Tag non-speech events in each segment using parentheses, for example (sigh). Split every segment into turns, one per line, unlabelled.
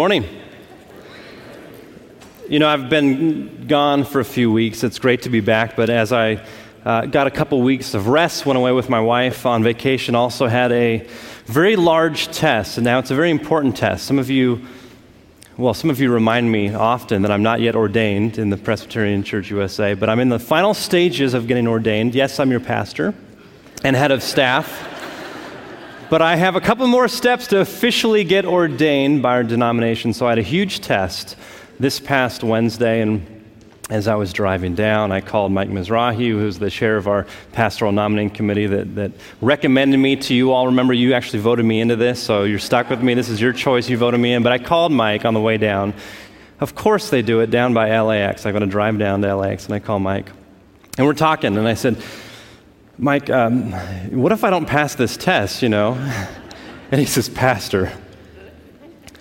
morning. You know, I've been gone for a few weeks. It's great to be back, but as I uh, got a couple weeks of rest, went away with my wife on vacation, also had a very large test, and now it's a very important test. Some of you, well, some of you remind me often that I'm not yet ordained in the Presbyterian Church USA, but I'm in the final stages of getting ordained. Yes, I'm your pastor and head of staff. But I have a couple more steps to officially get ordained by our denomination. So I had a huge test this past Wednesday, and as I was driving down, I called Mike Mizrahi, who's the chair of our pastoral nominating committee, that, that recommended me to you all. Remember, you actually voted me into this, so you're stuck with me. This is your choice. You voted me in. But I called Mike on the way down. Of course, they do it down by LAX. I'm going to drive down to LAX, and I call Mike. And we're talking, and I said, Mike, um, what if I don't pass this test, you know? And he says, Pastor,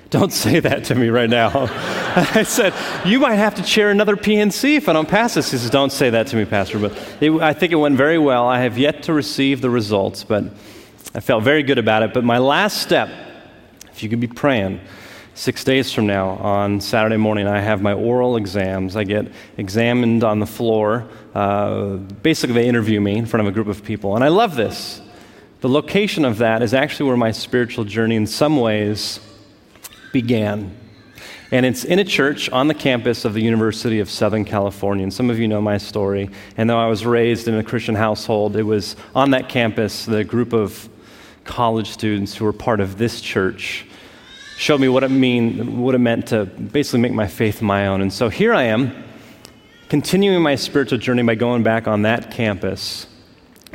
don't say that to me right now. (laughs) I said, You might have to chair another PNC if I don't pass this. He says, Don't say that to me, Pastor. But it, I think it went very well. I have yet to receive the results, but I felt very good about it. But my last step, if you could be praying, Six days from now, on Saturday morning, I have my oral exams. I get examined on the floor. Uh, basically, they interview me in front of a group of people. And I love this. The location of that is actually where my spiritual journey, in some ways, began. And it's in a church on the campus of the University of Southern California. And some of you know my story. And though I was raised in a Christian household, it was on that campus, the group of college students who were part of this church showed me what it mean, what it meant to basically make my faith my own. And so here I am, continuing my spiritual journey by going back on that campus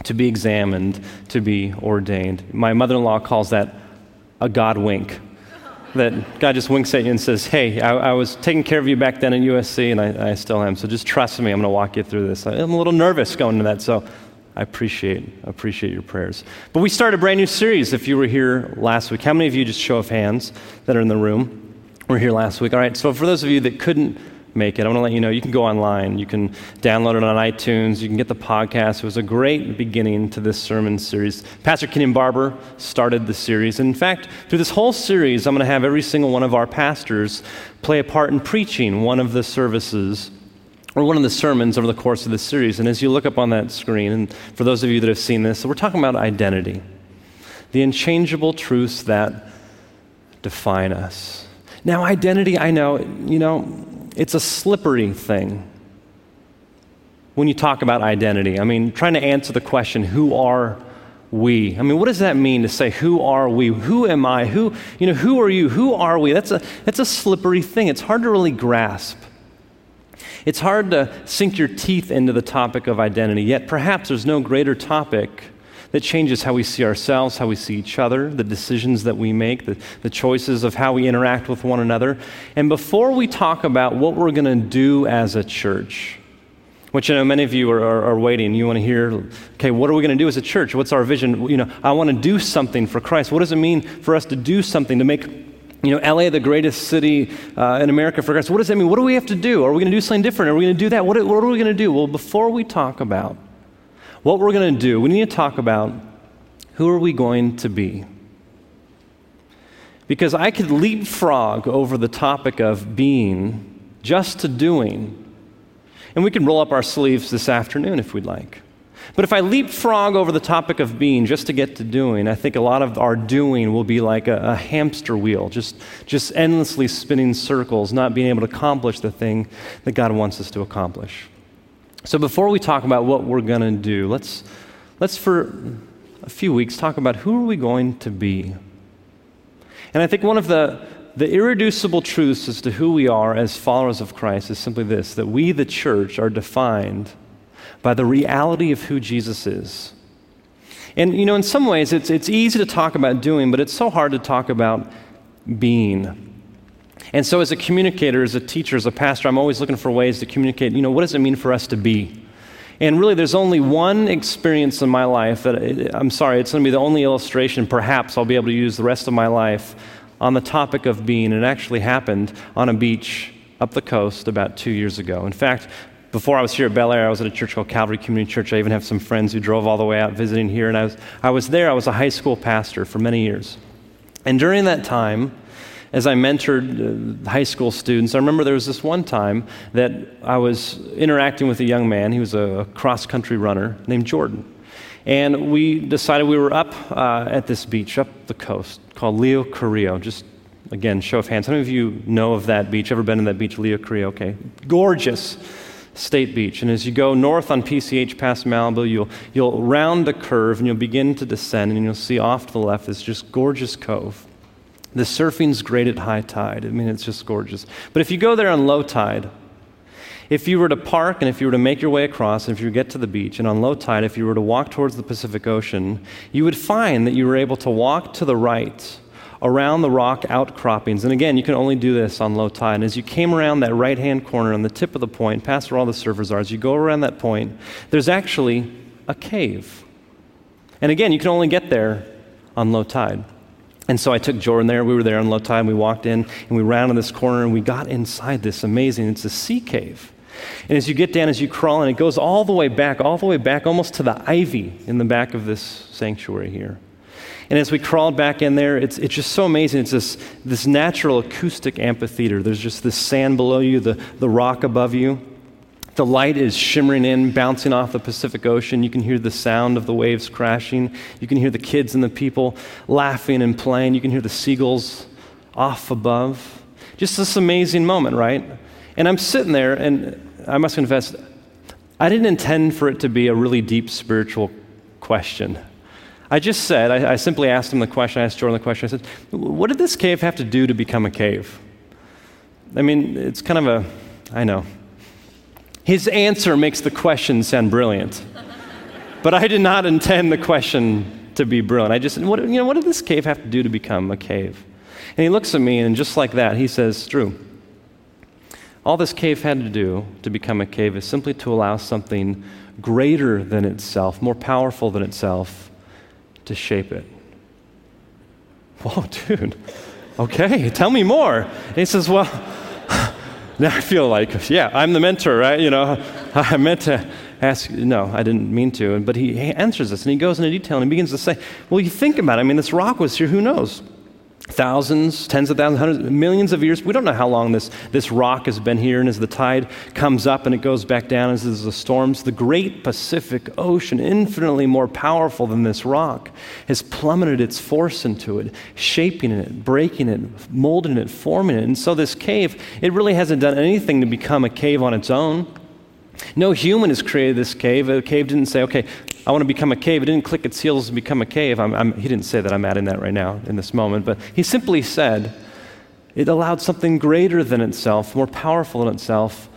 to be examined, to be ordained. My mother-in-law calls that a God wink. That God just winks at you and says, Hey, I, I was taking care of you back then at USC, and I, I still am. So just trust me. I'm going to walk you through this. I'm a little nervous going to that. So I appreciate, appreciate your prayers. But we start a brand new series if you were here last week. How many of you, just show of hands, that are in the room, were here last week? All right, so for those of you that couldn't make it, I want to let you know you can go online. You can download it on iTunes. You can get the podcast. It was a great beginning to this sermon series. Pastor Kenyon Barber started the series. And In fact, through this whole series, I'm going to have every single one of our pastors play a part in preaching one of the services or one of the sermons over the course of this series. And as you look up on that screen, and for those of you that have seen this, we're talking about identity the unchangeable truths that define us. Now, identity, I know, you know, it's a slippery thing when you talk about identity. I mean, trying to answer the question, who are we? I mean, what does that mean to say, who are we? Who am I? Who, you know, who are you? Who are we? That's a, that's a slippery thing. It's hard to really grasp. It's hard to sink your teeth into the topic of identity, yet perhaps there's no greater topic that changes how we see ourselves, how we see each other, the decisions that we make, the, the choices of how we interact with one another. And before we talk about what we're going to do as a church, which I know many of you are, are, are waiting. You want to hear, okay, what are we going to do as a church? What's our vision? You know, I want to do something for Christ. What does it mean for us to do something to make you know, LA, the greatest city uh, in America for Christ. What does that mean? What do we have to do? Are we going to do something different? Are we going to do that? What, what are we going to do? Well, before we talk about what we're going to do, we need to talk about who are we going to be? Because I could leapfrog over the topic of being just to doing. And we can roll up our sleeves this afternoon if we'd like. But if I leapfrog over the topic of being just to get to doing, I think a lot of our doing will be like a, a, hamster wheel, just, just endlessly spinning circles, not being able to accomplish the thing that God wants us to accomplish. So before we talk about what we're going to do, let's, let's for a few weeks talk about who are we going to be. And I think one of the, the irreducible truths as to who we are as followers of Christ is simply this that we, the church, are defined by the reality of who Jesus is. And, you know, in some ways, it's, it's easy to talk about doing, but it's so hard to talk about being. And so, as a communicator, as a teacher, as a pastor, I'm always looking for ways to communicate, you know, what does it mean for us to be? And really, there's only one experience in my life that, I'm sorry, it's going to be the only illustration perhaps I'll be able to use the rest of my life on the topic of being. It actually happened on a beach up the coast about two years ago. In fact, before I was here at Bel Air, I was at a church called Calvary Community Church. I even have some friends who drove all the way out visiting here. And I was, I was there, I was a high school pastor for many years. And during that time, as I mentored uh, high school students, I remember there was this one time that I was interacting with a young man. He was a cross country runner named Jordan. And we decided we were up uh, at this beach, up the coast, called Leo Carrillo. Just again, show of hands. How many of you know of that beach? Ever been in that beach, Leo Carrillo? Okay. Gorgeous State Beach. And as you go north on PCH past Malibu, you'll, you'll round a curve and you'll begin to descend, and you'll see off to the left this just gorgeous cove. The surfing's great at high tide. I mean, it's just gorgeous. But if you go there on low tide, if you were to park and if you were to make your way across, and if you get to the beach, and on low tide, if you were to walk towards the Pacific Ocean, you would find that you were able to walk to the right around the rock outcroppings. And again, you can only do this on low tide. And as you came around that right hand corner on the tip of the point, past where all the surfers are, as you go around that point, there's actually a cave. And again, you can only get there on low tide. And so I took Jordan there. We were there on low tide. We walked in and we ran rounded this corner and we got inside this amazing, it's a sea cave. And as you get down, as you crawl in, it goes all the way back, all the way back, almost to the ivy in the back of this sanctuary here. And as we crawled back in there, it's, it's just so amazing. It's this, this natural acoustic amphitheater. There's just this sand below you, the, the rock above you. The light is shimmering in, bouncing off the Pacific Ocean. You can hear the sound of the waves crashing. You can hear the kids and the people laughing and playing. You can hear the seagulls off above. Just this amazing moment, right? And I'm sitting there, and I must confess, I didn't intend for it to be a really deep spiritual question. I just said, I, I, simply asked him the question, I asked Jordan the question, I said, What did this cave have to do to become a cave? I mean, it's kind of a, I know. His answer makes the question sound brilliant. but I did not intend the question to be brilliant. I just what, you know, what did this cave have to do to become a cave? And he looks at me, and just like that, he says, Drew, all this cave had to do to become a cave is simply to allow something greater than itself, more powerful than itself, to shape it. Whoa, (laughs) dude. Okay, tell me more. And he says, Well, (laughs) now I feel like, yeah, I'm the mentor, right? You know, (laughs) I meant to ask, no, I didn't mean to. But he answers this and he goes into detail and he begins to say, Well, you think about it. I mean, this rock was here, who knows? Thousands, tens of thousands, hundreds, millions of years. We don't know how long this, this rock has been here. And as the tide comes up and it goes back down, as the storms, the great Pacific Ocean, infinitely more powerful than this rock, has plummeted its force into it, shaping it, breaking it, molding it, forming it. And so this cave, it really hasn't done anything to become a cave on its own. No human has created this cave. A cave didn't say, okay, I want to become a cave. It didn't click its heels and become a cave. I'm, I'm, he didn't say that. I'm adding that right now in this moment. But he simply said it allowed something greater than itself, more powerful than itself,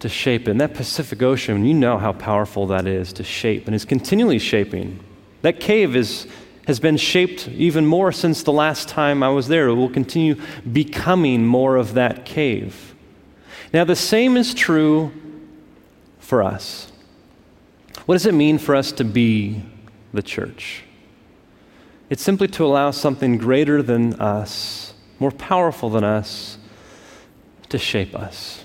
to shape it. And that Pacific Ocean, you know how powerful that is to shape and is continually shaping. That cave is, has been shaped even more since the last time I was there. It will continue becoming more of that cave. Now, the same is true for us. What does it mean for us to be the church? It's simply to allow something greater than us, more powerful than us, to shape us.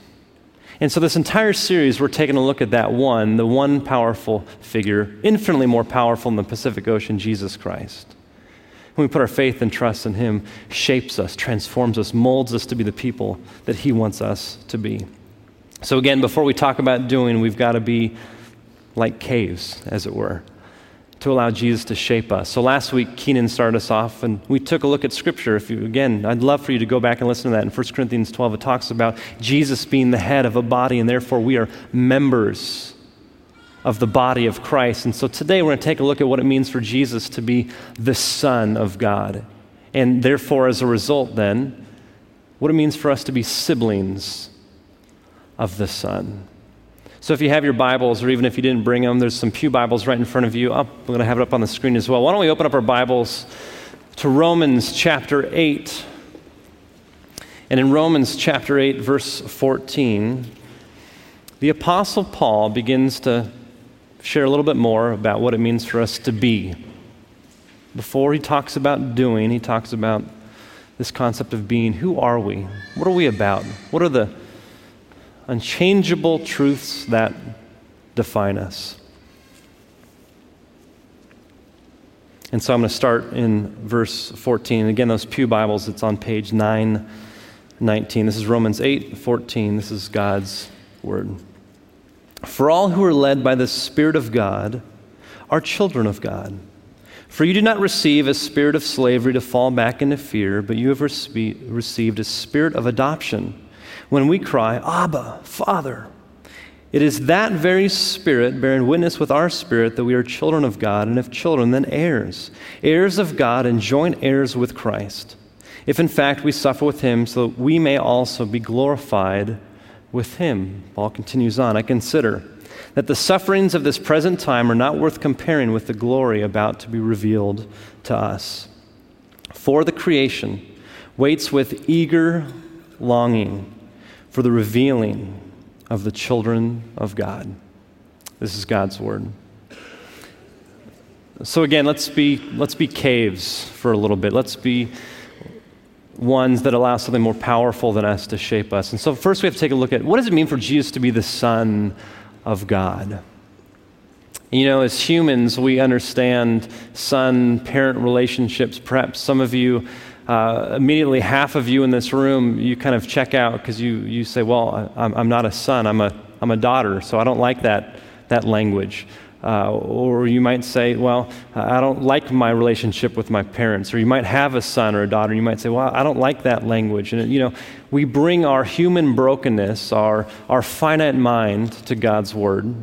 And so, this entire series, we're taking a look at that one, the one powerful figure, infinitely more powerful than the Pacific Ocean, Jesus Christ. When we put our faith and trust in Him, shapes us, transforms us, molds us to be the people that He wants us to be. So, again, before we talk about doing, we've got to be like caves, as it were, to allow Jesus to shape us. So last week, Keenan started us off, and we took a look at Scripture. If you, again, I'd love for you to go back and listen to that. In 1 Corinthians 12, it talks about Jesus being the head of a body, and therefore we are members of the body of Christ. And so today we're going to take a look at what it means for Jesus to be the Son of God. And therefore, as a result, then, what it means for us to be siblings of the Son. So if you have your Bibles, or even if you didn't bring them, there's some Pew Bibles right in front of you. Up, we're going to have it up on the screen as well. Why don't we open up our Bibles to Romans chapter 8? And in Romans chapter 8, verse 14, the Apostle Paul begins to share a little bit more about what it means for us to be. Before he talks about doing, he talks about this concept of being. Who are we? What are we about? What are the unchangeable truths that define us. And so I'm going to start in verse 14. Again, those Pew Bibles, it's on page 919. This is Romans 8 14. This is God's word. For all who are led by the Spirit of God are children of God. For you did not receive a spirit of slavery to fall back into fear, but you have rece- received a spirit of adoption when we cry, Abba, Father. It is that very Spirit bearing witness with our spirit that we are children of God, and if children, then heirs, heirs of God and joint heirs with Christ. If in fact we suffer with him, so that we may also be glorified with him. Paul continues on I consider that the sufferings of this present time are not worth comparing with the glory about to be revealed to us. For the creation waits with eager longing for the revealing of the children of God. This is God's word. So again, let's be let's be caves for a little bit. Let's be ones that allow something more powerful than us to shape us. And so first we have to take a look at what does it mean for Jesus to be the son of God? You know, as humans, we understand son parent relationships. Perhaps some of you uh, immediately half of you in this room, you kind of check out because you, you say, Well, I'm, I'm not a son, I'm a, I'm a daughter, so I don't like that, that language. Uh, or you might say, Well, I don't like my relationship with my parents. Or you might have a son or a daughter, and you might say, Well, I don't like that language. And, you know, we bring our human brokenness, our, our finite mind to God's Word.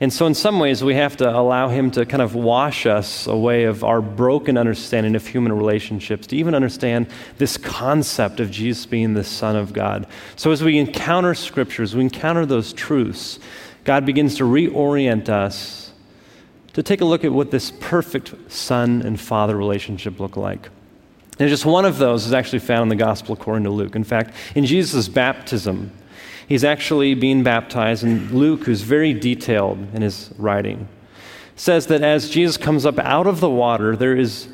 And so, in some ways, we have to allow Him to kind of wash us away of our broken understanding of human relationships, to even understand this concept of Jesus being the Son of God. So, as we encounter scriptures, we encounter those truths, God begins to reorient us to take a look at what this perfect son and father relationship look like. And just one of those is actually found in the Gospel according to Luke. In fact, in Jesus' baptism, He's actually being baptized, and Luke, who's very detailed in his writing, says that as Jesus comes up out of the water, there is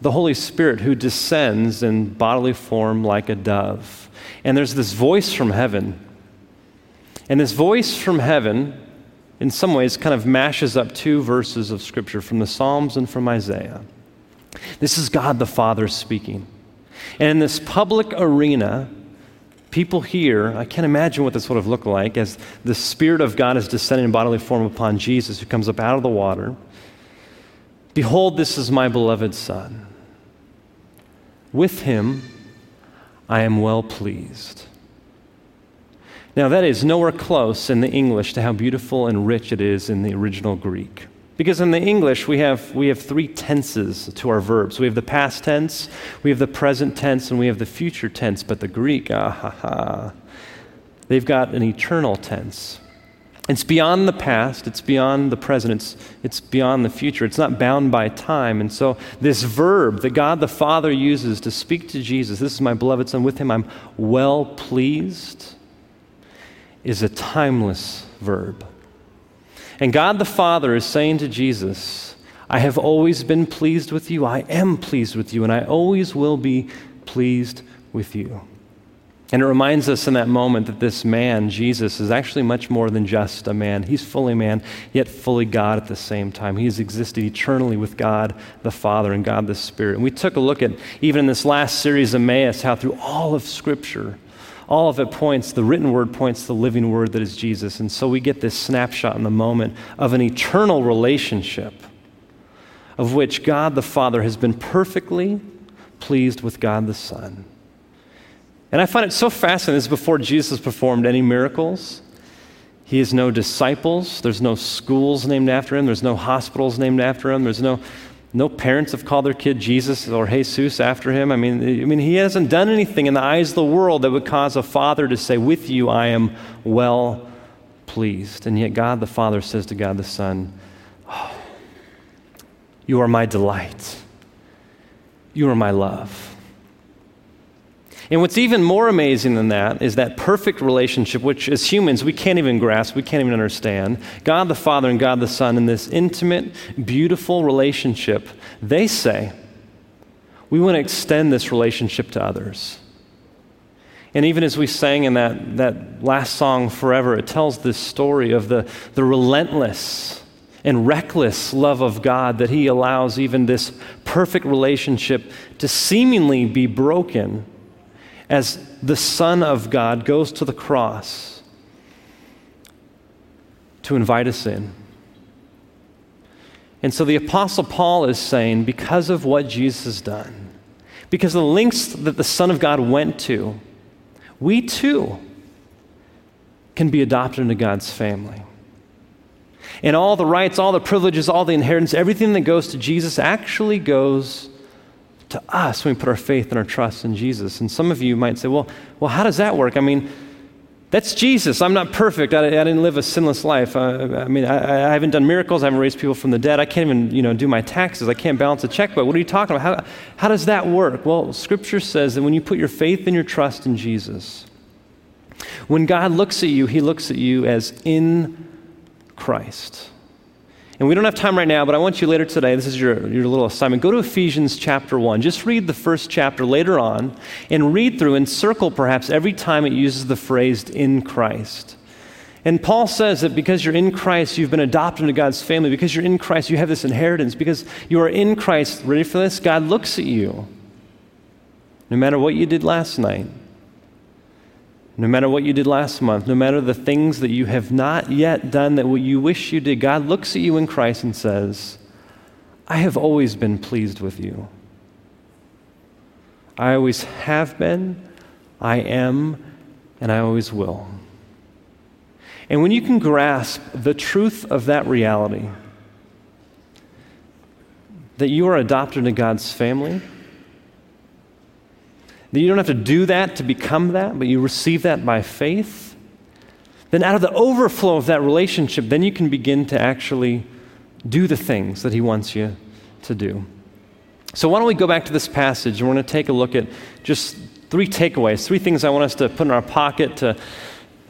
the Holy Spirit who descends in bodily form like a dove. And there's this voice from heaven. And this voice from heaven, in some ways, kind of mashes up two verses of Scripture from the Psalms and from Isaiah. This is God the Father speaking. And in this public arena, people here, I can't imagine what this would have looked like as the Spirit of God is descending in bodily form upon Jesus, who comes up out of the water. Behold, this is my beloved Son. With him I am well pleased. Now, that is nowhere close in the English to how beautiful and rich it is in the original Greek. Because in the English, we have, we have three tenses to our verbs. We have the past tense, we have the present tense, and we have the future tense. But the Greek, ah ha ha, they've got an eternal tense. It's beyond the past, it's beyond the present, it's, it's beyond the future. It's not bound by time. And so, this verb that God the Father uses to speak to Jesus, this is my beloved Son, with him I'm well pleased, is a timeless verb. And God the Father is saying to Jesus, I have always been pleased with you. I am pleased with you, and I always will be pleased with you. And it reminds us in that moment that this man, Jesus, is actually much more than just a man. He's fully man, yet fully God at the same time. He has existed eternally with God the Father and God the Spirit. And we took a look at, even in this last series Emmaus, how through all of Scripture, all of it points, the written word points to the living word that is Jesus. And so we get this snapshot in the moment of an eternal relationship of which God the Father has been perfectly pleased with God the Son. And I find it so fascinating. This is before Jesus performed any miracles. He has no disciples. There's no schools named after him. There's no hospitals named after him. There's no no parents have called their kid Jesus or Jesus after him. I mean, I mean, he hasn't done anything in the eyes of the world that would cause a father to say, With you I am well pleased. And yet God the Father says to God the Son, oh, You are my delight. You are my love. And what's even more amazing than that is that perfect relationship, which as humans we can't even grasp, we can't even understand. God the Father and God the Son in this intimate, beautiful relationship, they say, we want to extend this relationship to others. And even as we sang in that, that last song, Forever, it tells this story of the, the relentless and reckless love of God that He allows even this perfect relationship to seemingly be broken as the Son of God goes to the cross to invite us in. And so the Apostle Paul is saying, because of what Jesus has done, because of the lengths that the Son of God went to, we too can be adopted into God's family. And all the rights, all the privileges, all the inheritance, everything that goes to Jesus actually goes to us when we put our faith and our trust in Jesus. And some of you might say, well, well how does that work? I mean, that's Jesus. I'm not perfect. I, I didn't live a sinless life. I, I mean, I, I, haven't done miracles. I haven't raised people from the dead. I can't even, you know, do my taxes. I can't balance a checkbook. What are you talking about? How, how does that work? Well, Scripture says that when you put your faith and your trust in Jesus, when God looks at you, He looks at you as in Christ. And we don't have time right now, but I want you later today, this is your, your little assignment. Go to Ephesians chapter 1. Just read the first chapter later on and read through and circle perhaps every time it uses the phrase in Christ. And Paul says that because you're in Christ, you've been adopted into God's family. Because you're in Christ, you have this inheritance. Because you are in Christ, ready for this? God looks at you. No matter what you did last night, no matter what you did last month, no matter the things that you have not yet done that you wish you did, God looks at you in Christ and says, I have always been pleased with you. I always have been, I am, and I always will. And when you can grasp the truth of that reality, that you are adopted into God's family, that you don't have to do that to become that, but you receive that by faith, then out of the overflow of that relationship, then you can begin to actually do the things that He wants you to do. So, why don't we go back to this passage and we're going to take a look at just three takeaways, three things I want us to put in our pocket, to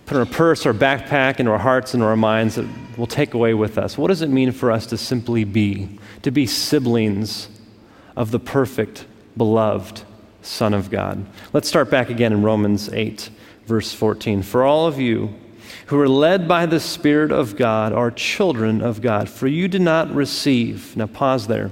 put in our purse, our backpack, into our hearts, into our minds that we'll take away with us. What does it mean for us to simply be, to be siblings of the perfect, beloved, Son of God. Let's start back again in Romans 8, verse 14. For all of you who are led by the Spirit of God are children of God, for you did not receive. Now, pause there.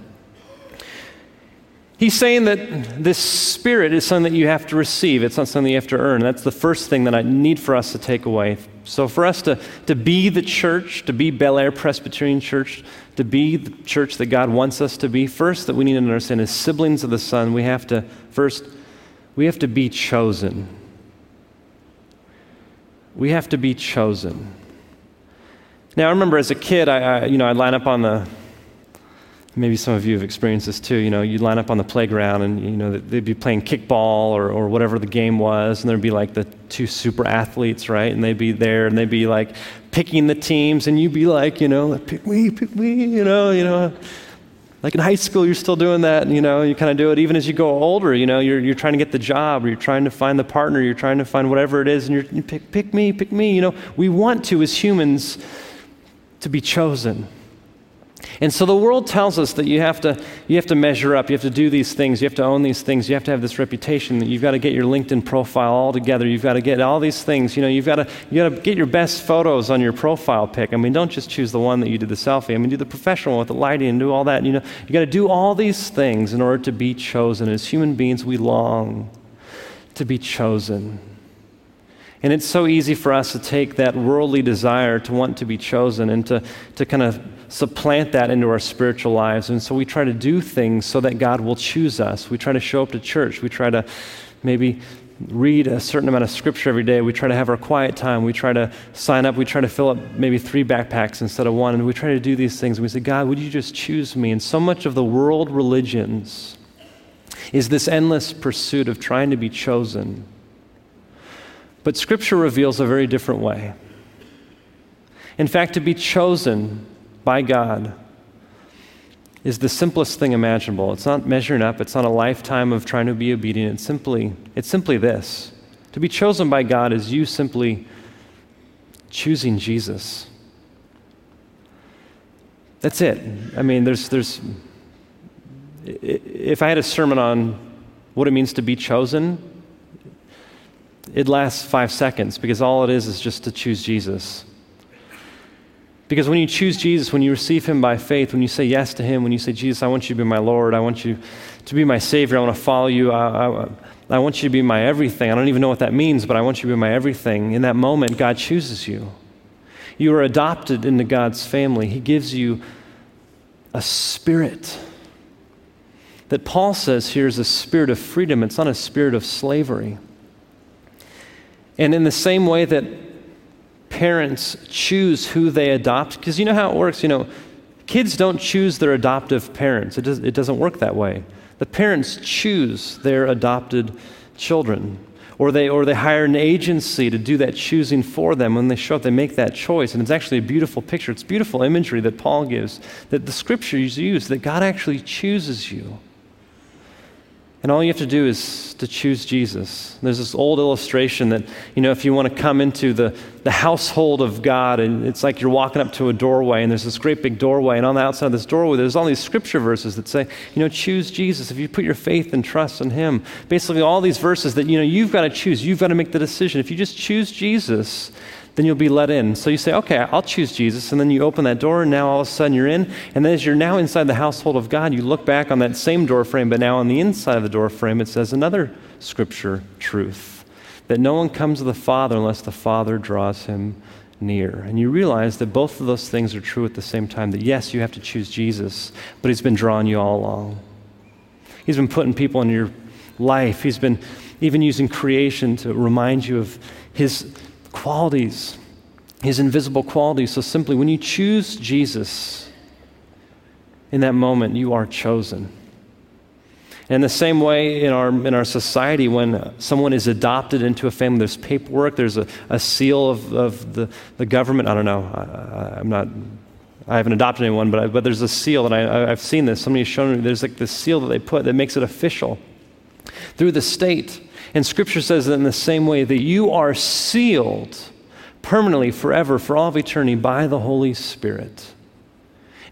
He's saying that this Spirit is something that you have to receive. It's not something you have to earn. That's the first thing that I need for us to take away. So, for us to, to be the church, to be Bel Air Presbyterian Church, to be the church that God wants us to be, first that we need to understand as siblings of the Son, we have to, first, we have to be chosen. We have to be chosen. Now, I remember as a kid, I, I you know, I'd line up on the maybe some of you have experienced this too. You know, you'd line up on the playground and, you know, they'd be playing kickball or, or whatever the game was, and there'd be like the two super athletes, right? And they'd be there and they'd be like picking the teams, and you'd be like, you know, pick me, pick me, you know, you know. Like in high school, you're still doing that, you know, you kind of do it even as you go older, you know, you're, you're trying to get the job, or you're trying to find the partner, you're trying to find whatever it is, and you're, you pick, pick me, pick me, you know. We want to, as humans, to be chosen. And so the world tells us that you have, to, you have to measure up, you have to do these things, you have to own these things, you have to have this reputation, you've got to get your LinkedIn profile all together, you've got to get all these things. You know, you've got to, you got to get your best photos on your profile pic. I mean, don't just choose the one that you did the selfie. I mean, do the professional one with the lighting and do all that. You know, you got to do all these things in order to be chosen. As human beings, we long to be chosen. And it's so easy for us to take that worldly desire to want to be chosen and to, to kind of supplant that into our spiritual lives. And so we try to do things so that God will choose us. We try to show up to church. We try to maybe read a certain amount of scripture every day. We try to have our quiet time. We try to sign up. We try to fill up maybe three backpacks instead of one. And we try to do these things. And we say, God, would you just choose me? And so much of the world religions is this endless pursuit of trying to be chosen. But scripture reveals a very different way. In fact, to be chosen by God is the simplest thing imaginable. It's not measuring up, it's not a lifetime of trying to be obedient. It's simply, it's simply this. To be chosen by God is you simply choosing Jesus. That's it. I mean, there's, there's, if I had a sermon on what it means to be chosen, it lasts five seconds because all it is is just to choose Jesus. Because when you choose Jesus, when you receive Him by faith, when you say yes to Him, when you say, Jesus, I want you to be my Lord, I want you to be my Savior, I want to follow you, I, I, I want you to be my everything. I don't even know what that means, but I want you to be my everything. In that moment, God chooses you. You are adopted into God's family. He gives you a spirit that Paul says here is a spirit of freedom. It's not a spirit of slavery. And in the same way that parents choose who they adopt, because you know how it works, you know, kids don't choose their adoptive parents. It, does, it doesn't work that way. The parents choose their adopted children. Or they, or they hire an agency to do that choosing for them. When they show up, they make that choice. And it's actually a beautiful picture. It's beautiful imagery that Paul gives, that the scriptures use, that God actually chooses you. And all you have to do is to choose Jesus. There's this old illustration that, you know, if you want to come into the, the household of God, and it's like you're walking up to a doorway, and there's this great big doorway, and on the outside of this doorway, there's all these scripture verses that say, you know, choose Jesus. If you put your faith and trust in Him, basically all these verses that, you know, you've got to choose. You've got to make the decision. If you just choose Jesus, then you'll be let in. So you say, okay, I'll choose Jesus. And then you open that door, and now all of a sudden you're in. And then as you're now inside the household of God, you look back on that same door frame, but now on the inside of the door frame, it says another scripture truth that no one comes to the Father unless the Father draws him near. And you realize that both of those things are true at the same time that yes, you have to choose Jesus, but he's been drawing you all along. He's been putting people in your life, he's been even using creation to remind you of his qualities, his invisible qualities. So simply, when you choose Jesus, in that moment, you are chosen. And the same way, in our, in our society, when someone is adopted into a family, there's paperwork, there's a, a seal of, of the, the government. I don't know. I, am not, I haven't adopted anyone, but, I, but there's a seal, and I, I've seen this. Somebody has shown me there's like this seal that they put that makes it official through the state. And Scripture says that in the same way that you are sealed permanently, forever, for all of eternity by the Holy Spirit.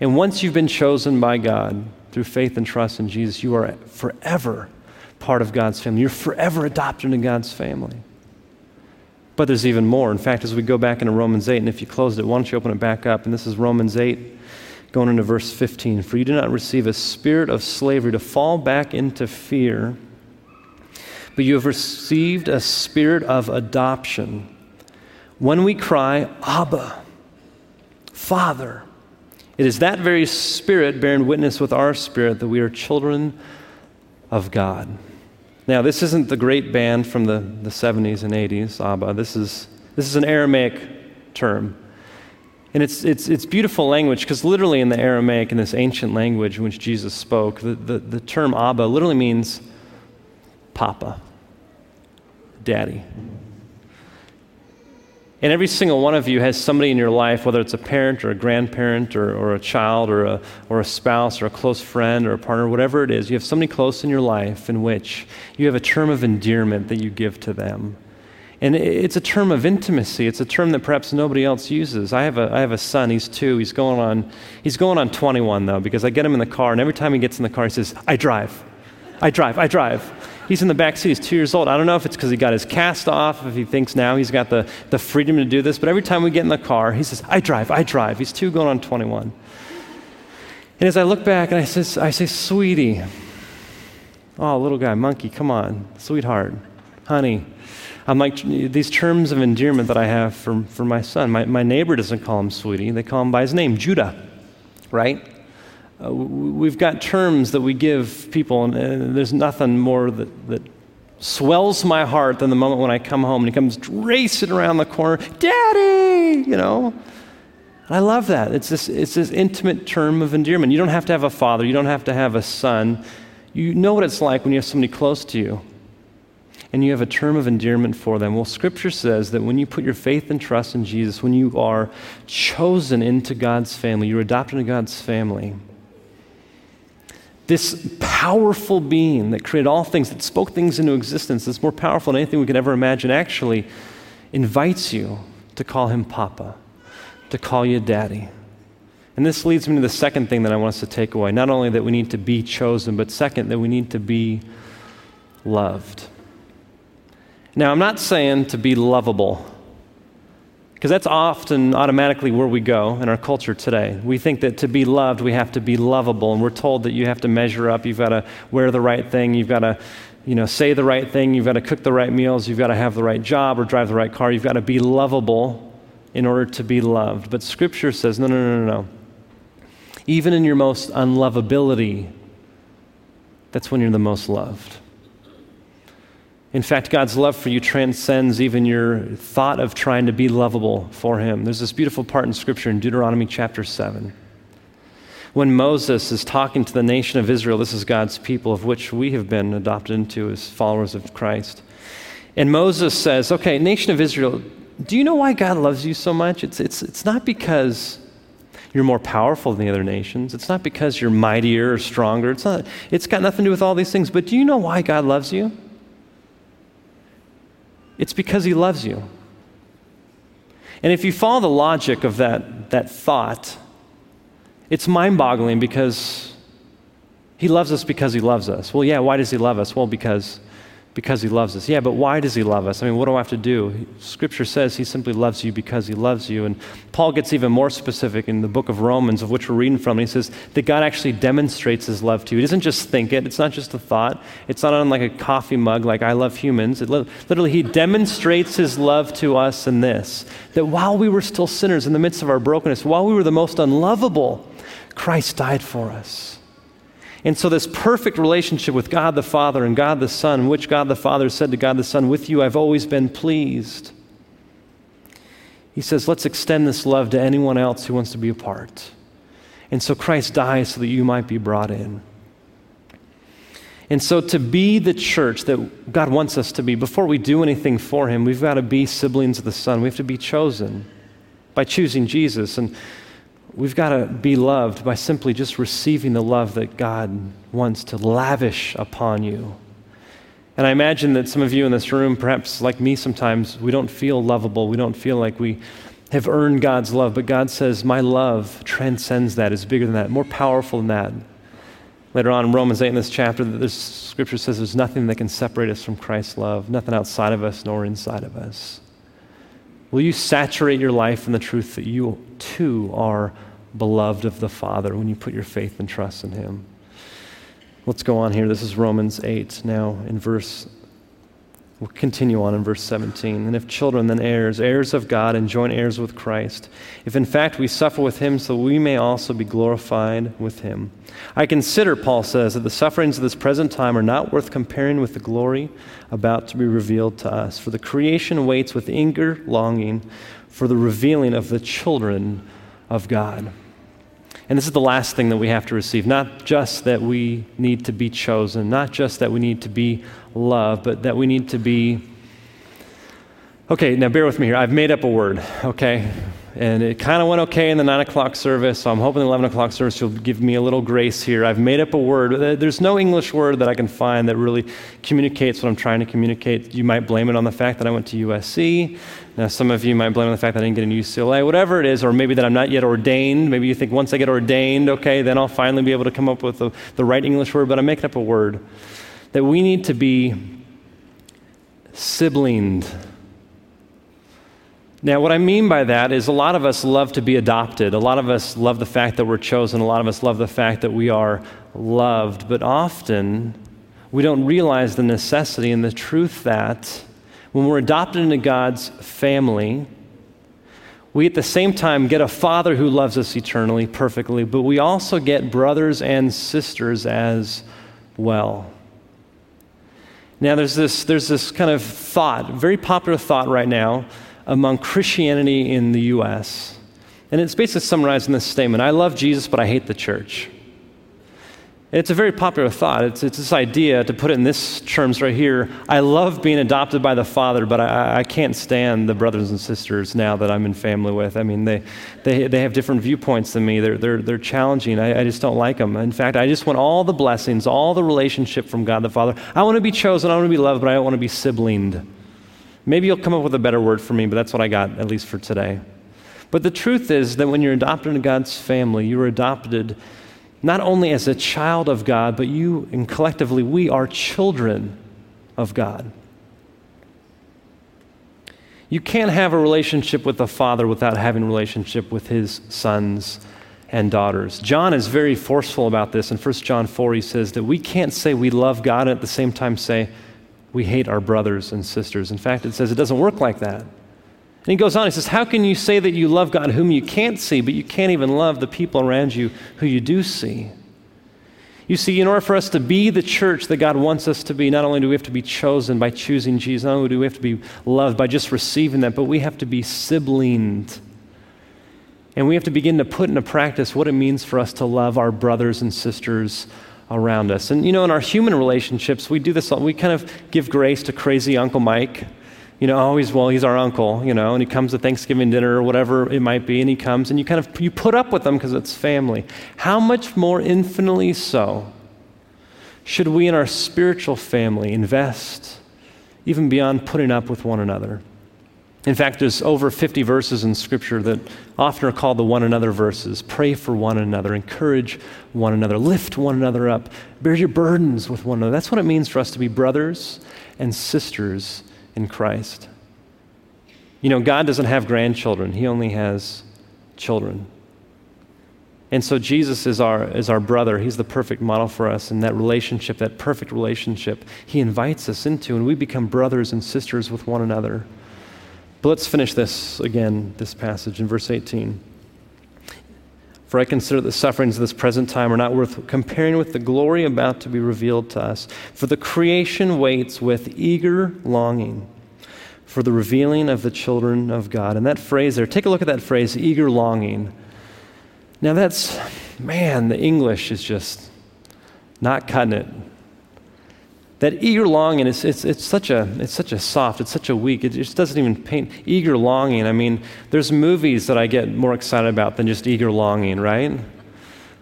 And once you've been chosen by God through faith and trust in Jesus, you are forever part of God's family. You're forever adopted into God's family. But there's even more. In fact, as we go back into Romans 8, and if you closed it, why don't you open it back up? And this is Romans 8, going into verse 15. For you do not receive a spirit of slavery to fall back into fear but you have received a spirit of adoption. When we cry, Abba, Father, it is that very spirit bearing witness with our spirit that we are children of God. Now, this isn't the great band from the, the 70s and 80s, Abba. This is, this is an Aramaic term. And it's, it's, it's beautiful language because literally in the Aramaic, in this ancient language in which Jesus spoke, the, the, the term Abba literally means Papa, Daddy. And every single one of you has somebody in your life, whether it's a parent or a grandparent or, or a child or a, or a spouse or a close friend or a partner, whatever it is, you have somebody close in your life in which you have a term of endearment that you give to them. And it's a term of intimacy. It's a term that perhaps nobody else uses. I have a, I have a son, he's two. He's going, on, he's going on 21, though, because I get him in the car, and every time he gets in the car, he says, I drive. I drive. I drive. He's in the back seat. He's two years old. I don't know if it's because he got his cast off, if he thinks now he's got the, the freedom to do this, but every time we get in the car, he says, I drive, I drive. He's two going on 21. And as I look back and I, says, I say, sweetie, oh, little guy, monkey, come on, sweetheart, honey. I'm like, these terms of endearment that I have for, for my son. My, my neighbor doesn't call him sweetie, they call him by his name, Judah, right? Uh, we've got terms that we give people, and, and there's nothing more that, that swells my heart than the moment when I come home and he comes racing around the corner, Daddy, you know. I love that. It's this, it's this intimate term of endearment. You don't have to have a father, you don't have to have a son. You know what it's like when you have somebody close to you and you have a term of endearment for them. Well, Scripture says that when you put your faith and trust in Jesus, when you are chosen into God's family, you're adopted into God's family, this powerful being that created all things, that spoke things into existence, that's more powerful than anything we could ever imagine, actually invites you to call him Papa, to call you Daddy. And this leads me to the second thing that I want us to take away. Not only that we need to be chosen, but second, that we need to be loved. Now, I'm not saying to be lovable, Because that's often automatically where we go in our culture today. We think that to be loved, we have to be lovable, and we're told that you have to measure up, you've got to wear the right thing, you've got to you know, say the right thing, you've got to cook the right meals, you've got to have the right job or drive the right car, you've got to be lovable in order to be loved. But Scripture says, no, no, no, no, no. Even in your most unlovability, that's when you're the most loved. In fact, God's love for you transcends even your thought of trying to be lovable for Him. There's this beautiful part in Scripture in Deuteronomy chapter 7. When Moses is talking to the nation of Israel, this is God's people, of which we have been adopted into as followers of Christ. And Moses says, Okay, nation of Israel, do you know why God loves you so much? It's, it's, it's not because you're more powerful than the other nations. It's not because you're mightier or stronger. It's, not, it's got nothing to do with all these things. But do you know why God loves you? It's because He loves you. And if you follow the logic of that, that thought, it's mind boggling because He loves us because He loves us. Well, yeah, why does He love us? Well, because because he loves us. Yeah, but why does he love us? I mean, what do I have to do? Scripture says he simply loves you because he loves you. And Paul gets even more specific in the book of Romans, of which we're reading from. And he says that God actually demonstrates his love to you. He doesn't just think it, it's not just a thought, it's not on like a coffee mug like I love humans. It, literally, he demonstrates his love to us in this that while we were still sinners in the midst of our brokenness, while we were the most unlovable, Christ died for us. And so, this perfect relationship with God the Father and God the Son, which God the Father said to God the Son, With you I've always been pleased. He says, Let's extend this love to anyone else who wants to be a part. And so, Christ dies so that you might be brought in. And so, to be the church that God wants us to be, before we do anything for Him, we've got to be siblings of the Son. We have to be chosen by choosing Jesus. And We've got to be loved by simply just receiving the love that God wants to lavish upon you. And I imagine that some of you in this room, perhaps like me sometimes, we don't feel lovable. We don't feel like we have earned God's love. But God says, My love transcends that, is bigger than that, more powerful than that. Later on in Romans 8 in this chapter, this scripture says there's nothing that can separate us from Christ's love, nothing outside of us nor inside of us. Will you saturate your life in the truth that you too are beloved of the Father when you put your faith and trust in Him? Let's go on here. This is Romans 8 now in verse We'll continue on in verse 17. And if children, then heirs, heirs of God, and joint heirs with Christ. If in fact we suffer with him, so we may also be glorified with him. I consider, Paul says, that the sufferings of this present time are not worth comparing with the glory about to be revealed to us. For the creation waits with eager longing for the revealing of the children of God. And this is the last thing that we have to receive. Not just that we need to be chosen, not just that we need to be loved, but that we need to be. Okay, now bear with me here. I've made up a word, okay? And it kind of went okay in the 9 o'clock service, so I'm hoping the 11 o'clock service will give me a little grace here. I've made up a word. Uh, there's no English word that I can find that really communicates what I'm trying to communicate. You might blame it on the fact that I went to USC. Now, some of you might blame it on the fact that I didn't get into UCLA, whatever it is, or maybe that I'm not yet ordained. Maybe you think once I get ordained, okay, then I'll finally be able to come up with the, the right English word, but I'm making up a word. That we need to be siblinged now, what I mean by that is a lot of us love to be adopted. A lot of us love the fact that we're chosen. A lot of us love the fact that we are loved. But often, we don't realize the necessity and the truth that when we're adopted into God's family, we at the same time get a father who loves us eternally, perfectly, but we also get brothers and sisters as well. Now, there's this, there's this kind of thought, very popular thought right now among Christianity in the U.S. And it's basically summarized in this statement I love Jesus, but I hate the church. It's a very popular thought. It's, it's this idea, to put it in this terms right here I love being adopted by the Father, but I, I can't stand the brothers and sisters now that I'm in family with. I mean, they, they, they have different viewpoints than me. They're, they're, they're challenging. I, I just don't like them. In fact, I just want all the blessings, all the relationship from God the Father. I want to be chosen, I want to be loved, but I don't want to be siblinged. Maybe you'll come up with a better word for me, but that's what I got, at least for today. But the truth is that when you're adopted into God's family, you are adopted not only as a child of God, but you and collectively, we are children of God. You can't have a relationship with the Father without having a relationship with his sons and daughters. John is very forceful about this. In 1 John 4, he says that we can't say we love God and at the same time say we hate our brothers and sisters. In fact, it says it doesn't work like that. And he goes on, he says, How can you say that you love God whom you can't see, but you can't even love the people around you who you do see? You see, in order for us to be the church that God wants us to be, not only do we have to be chosen by choosing Jesus, not only do we have to be loved by just receiving that, but we have to be siblinged. And we have to begin to put into practice what it means for us to love our brothers and sisters around us. And you know, in our human relationships, we do this, we kind of give grace to crazy Uncle Mike you know, always, well, he's our uncle, you know, and he comes to Thanksgiving dinner or whatever it might be, and he comes and you kind of, you put up with him because it's family. How much more infinitely so should we in our spiritual family invest even beyond putting up with one another? In fact, there's over 50 verses in Scripture that often are called the one another verses. Pray for one another, encourage one another, lift one another up, bear your burdens with one another. That's what it means for us to be brothers and sisters in Christ. You know, God doesn't have grandchildren, He only has children. And so Jesus is our, is our brother. He's the perfect model for us. And that relationship, that perfect relationship, He invites us into, and we become brothers and sisters with one another. But let's finish this again, this passage in verse 18. For I consider the sufferings of this present time are not worth comparing with the glory about to be revealed to us. For the creation waits with eager longing for the revealing of the children of God. And that phrase there, take a look at that phrase, eager longing. Now, that's, man, the English is just not cutting it. That eager longing, it's, it's, it's, such a, it's such a soft, it's such a weak, it just doesn't even paint. Eager longing, I mean, there's movies that I get more excited about than just eager longing, right?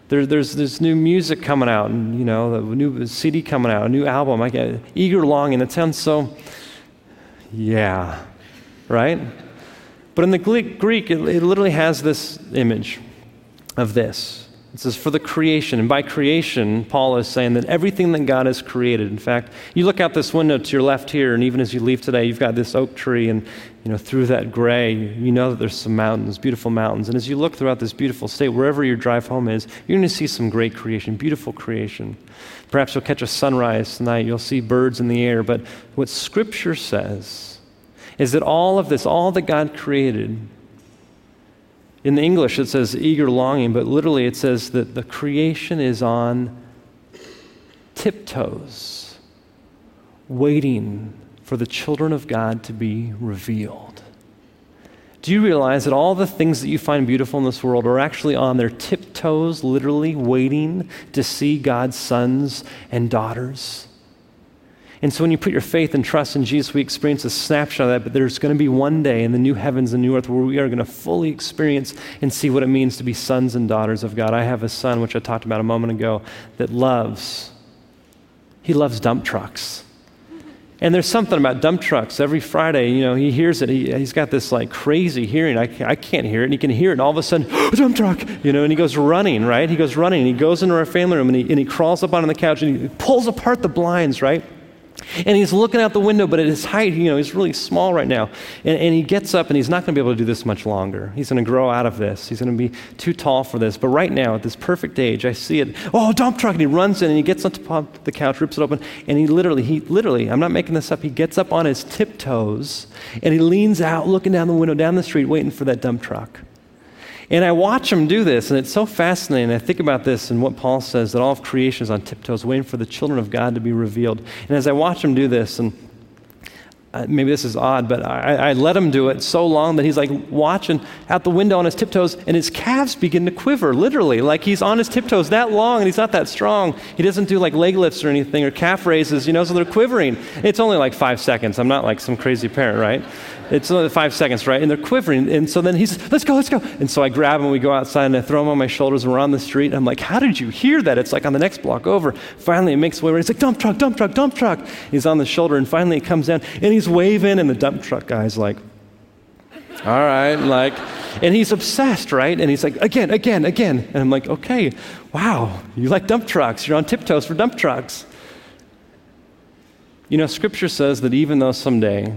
There, there's, there's new music coming out, and, you know, a new CD coming out, a new album. I get eager longing. It sounds so, yeah, right? But in the Greek, it, it literally has this image of this. It says, for the creation. And by creation, Paul is saying that everything that God has created, in fact, you look out this window to your left here, and even as you leave today, you've got this oak tree, and you know, through that gray, you know that there's some mountains, beautiful mountains. And as you look throughout this beautiful state, wherever your drive home is, you're going to see some great creation, beautiful creation. Perhaps you'll catch a sunrise tonight, you'll see birds in the air. But what Scripture says is that all of this, all that God created, in the English it says eager longing, but literally it says that the creation is on tiptoes, waiting for the children of God to be revealed. Do you realize that all the things that you find beautiful in this world are actually on their tiptoes, literally waiting to see God's sons and daughters? And so when you put your faith and trust in Jesus, we experience a snapshot of that, but there's going to be one day in the new heavens and new earth where we are going to fully experience and see what it means to be sons and daughters of God. I have a son, which I talked about a moment ago, that loves, he loves dump trucks. And there's something about dump trucks. Every Friday, you know, he hears it. He, has got this like crazy hearing. I, I can't hear it. And he can hear it. And all of a sudden, (gasps) dump truck, you know, and he goes running, right? He goes running. And he goes into our family room and he, and he crawls up onto the couch and he pulls apart the blinds, right? And he's looking out the window, but at his height, you know, he's really small right now. And, and he gets up, and he's not going to be able to do this much longer. He's going to grow out of this. He's going to be too tall for this. But right now, at this perfect age, I see it. Oh, dump truck! And he runs in, and he gets onto the couch, rips it open, and he literally, he literally, I'm not making this up. He gets up on his tiptoes, and he leans out, looking down the window, down the street, waiting for that dump truck. And I watch him do this, and it's so fascinating. I think about this and what Paul says that all of creation is on tiptoes, waiting for the children of God to be revealed. And as I watch him do this, and uh, maybe this is odd, but I, I, let him do it so long that he's like watching out the window on his tiptoes, and his calves begin to quiver, literally. Like he's on his tiptoes that long, and he's not that strong. He doesn't do like leg lifts or anything or calf raises, you know, so they're quivering. It's only like five seconds. I'm not like some crazy parent, right? It's only five seconds, right? And they're quivering. And so then he says, let's go, let's go. And so I grab him, we go outside, and I throw him on my shoulders, and we're on the street. I'm like, how did you hear that? It's like on the next block over. Finally, it makes way where he's like, dump truck, dump truck, dump truck. He's on the shoulder, and finally it comes down, and he's waving, and the dump truck guy's like, all right, like, and he's obsessed, right? And he's like, again, again, again. And I'm like, okay, wow, you like dump trucks. You're on tiptoes for dump trucks. You know, Scripture says that even though someday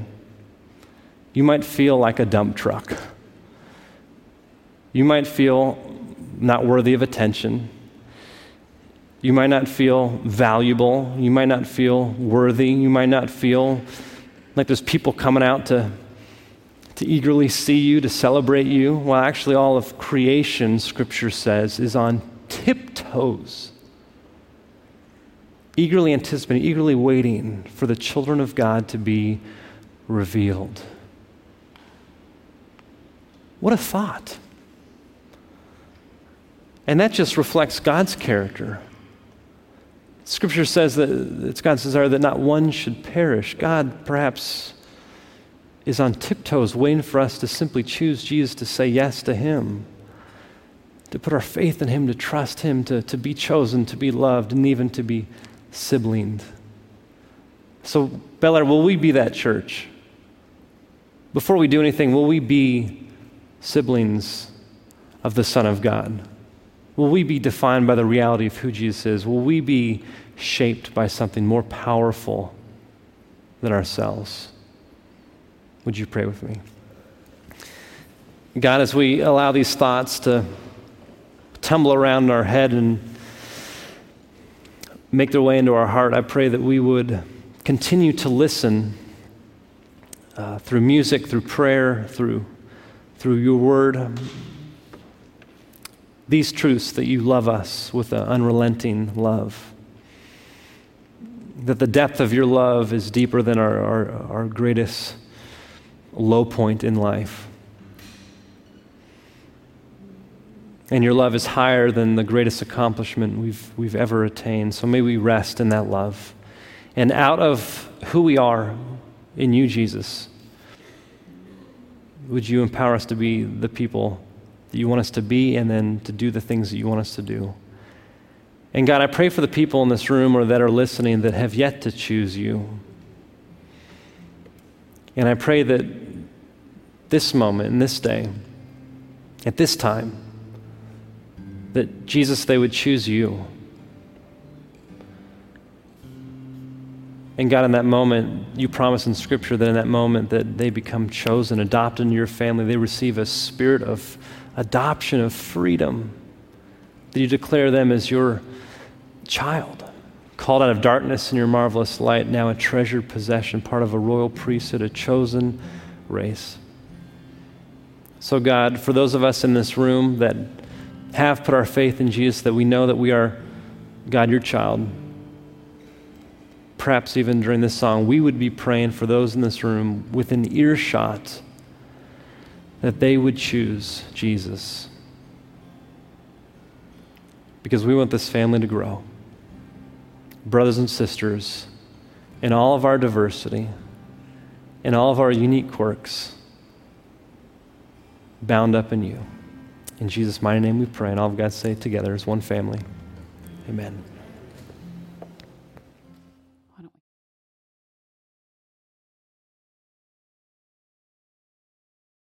You might feel like a dump truck. You might feel not worthy of attention. You might not feel valuable. You might not feel worthy. You might not feel like there's people coming out to, to eagerly see you, to celebrate you. Well, actually, all of creation, Scripture says, is on tiptoes, eagerly anticipating, eagerly waiting for the children of God to be revealed. What a thought. And that just reflects God's character. Scripture says that it's God's desire that not one should perish. God perhaps is on tiptoes waiting for us to simply choose Jesus, to say yes to Him, to put our faith in Him, to trust Him, to, to be chosen, to be loved, and even to be siblinged. So, Bel Air, will we be that church? Before we do anything, will we be siblings of the Son of God? Will we be defined by the reality of who Jesus is? Will we be shaped by something more powerful than ourselves? Would you pray with me? God, as we allow these thoughts to tumble around in our head and make their way into our heart, I pray that we would continue to listen uh, through music, through prayer, through, through your word um, these truths that you love us with an unrelenting love. That the depth of your love is deeper than our, our, our greatest low point in life. And your love is higher than the greatest accomplishment we've, we've ever attained. So may we rest in that love. And out of who we are in you, Jesus, would you empower us to be the people that you want us to be and then to do the things that you want us to do. And God, I pray for the people in this room or that are listening that have yet to choose you. And I pray that this moment, in this day, at this time, that Jesus, they would choose you. And God, in that moment, you promise in Scripture that in that moment that they become chosen, adopted into your family, they receive a spirit of adoption of freedom, that you declare them as your child, called out of darkness in your marvelous light, now a treasured possession, part of a royal priesthood, a chosen race. So, God, for those of us in this room that have put our faith in Jesus, that we know that we are, God, your child, perhaps even during this song, we would be praying for those in this room within earshot that they would choose Jesus. Because we want this family to grow. Brothers and sisters, in all of our diversity, in all of our unique quirks, bound up in you. In Jesus' mighty name we pray, and all of God say together as one family. Amen.